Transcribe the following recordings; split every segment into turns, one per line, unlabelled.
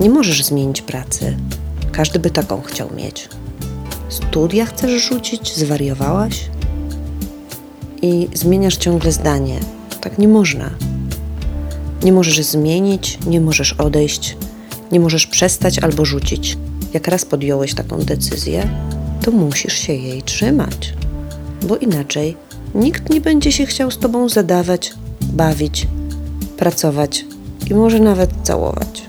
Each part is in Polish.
Nie możesz zmienić pracy. Każdy by taką chciał mieć. Studia chcesz rzucić? Zwariowałaś? I zmieniasz ciągle zdanie. Tak nie można. Nie możesz zmienić, nie możesz odejść, nie możesz przestać albo rzucić. Jak raz podjąłeś taką decyzję, to musisz się jej trzymać, bo inaczej nikt nie będzie się chciał z tobą zadawać, bawić, pracować i może nawet całować.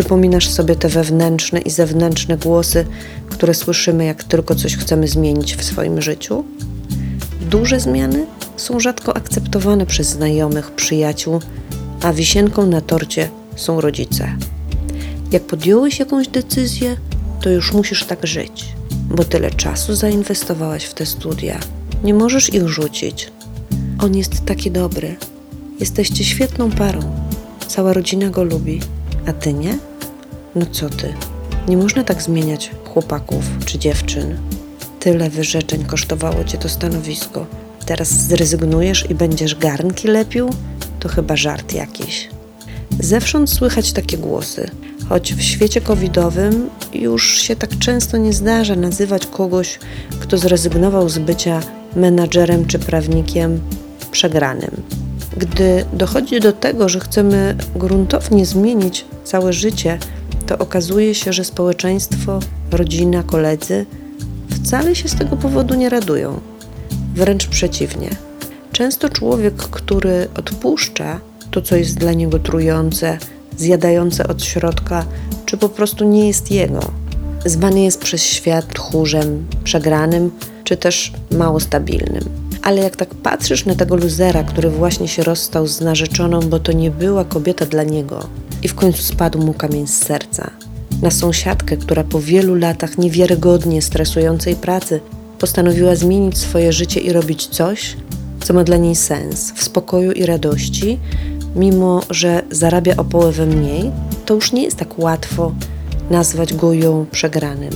Przypominasz sobie te wewnętrzne i zewnętrzne głosy, które słyszymy, jak tylko coś chcemy zmienić w swoim życiu? Duże zmiany są rzadko akceptowane przez znajomych, przyjaciół, a wisienką na torcie są rodzice. Jak podjąłeś jakąś decyzję, to już musisz tak żyć, bo tyle czasu zainwestowałaś w te studia. Nie możesz ich rzucić. On jest taki dobry. Jesteście świetną parą. Cała rodzina go lubi, a ty nie? No co ty? Nie można tak zmieniać chłopaków czy dziewczyn. Tyle wyrzeczeń kosztowało cię to stanowisko. Teraz zrezygnujesz i będziesz garnki lepił? To chyba żart jakiś. Zewsząd słychać takie głosy, choć w świecie covidowym już się tak często nie zdarza nazywać kogoś, kto zrezygnował z bycia menadżerem czy prawnikiem przegranym. Gdy dochodzi do tego, że chcemy gruntownie zmienić całe życie, to okazuje się, że społeczeństwo, rodzina, koledzy wcale się z tego powodu nie radują. Wręcz przeciwnie. Często człowiek, który odpuszcza to, co jest dla niego trujące, zjadające od środka, czy po prostu nie jest jego, zwany jest przez świat tchórzem, przegranym, czy też mało stabilnym. Ale jak tak patrzysz na tego luzera, który właśnie się rozstał z narzeczoną, bo to nie była kobieta dla niego, i w końcu spadł mu kamień z serca, na sąsiadkę, która po wielu latach niewiarygodnie stresującej pracy postanowiła zmienić swoje życie i robić coś, co ma dla niej sens, w spokoju i radości, mimo że zarabia o połowę mniej, to już nie jest tak łatwo nazwać go ją przegranym.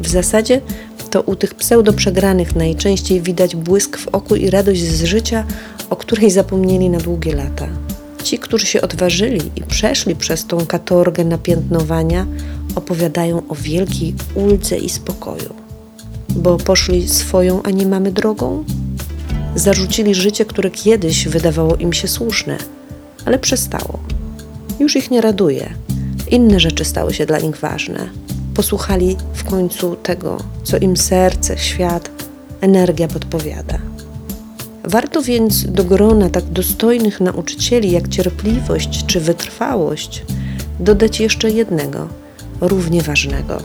W zasadzie to u tych pseudo-przegranych najczęściej widać błysk w oku i radość z życia, o której zapomnieli na długie lata. Ci, którzy się odważyli i przeszli przez tą katorgę napiętnowania, opowiadają o wielkiej uldze i spokoju. Bo poszli swoją, a nie mamy drogą? Zarzucili życie, które kiedyś wydawało im się słuszne, ale przestało. Już ich nie raduje. Inne rzeczy stały się dla nich ważne. Posłuchali w końcu tego, co im serce, świat, energia podpowiada. Warto więc do grona tak dostojnych nauczycieli jak cierpliwość czy wytrwałość dodać jeszcze jednego, równie ważnego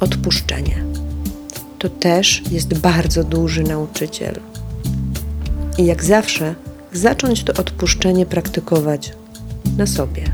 odpuszczenie. To też jest bardzo duży nauczyciel. I jak zawsze, zacząć to odpuszczenie praktykować na sobie.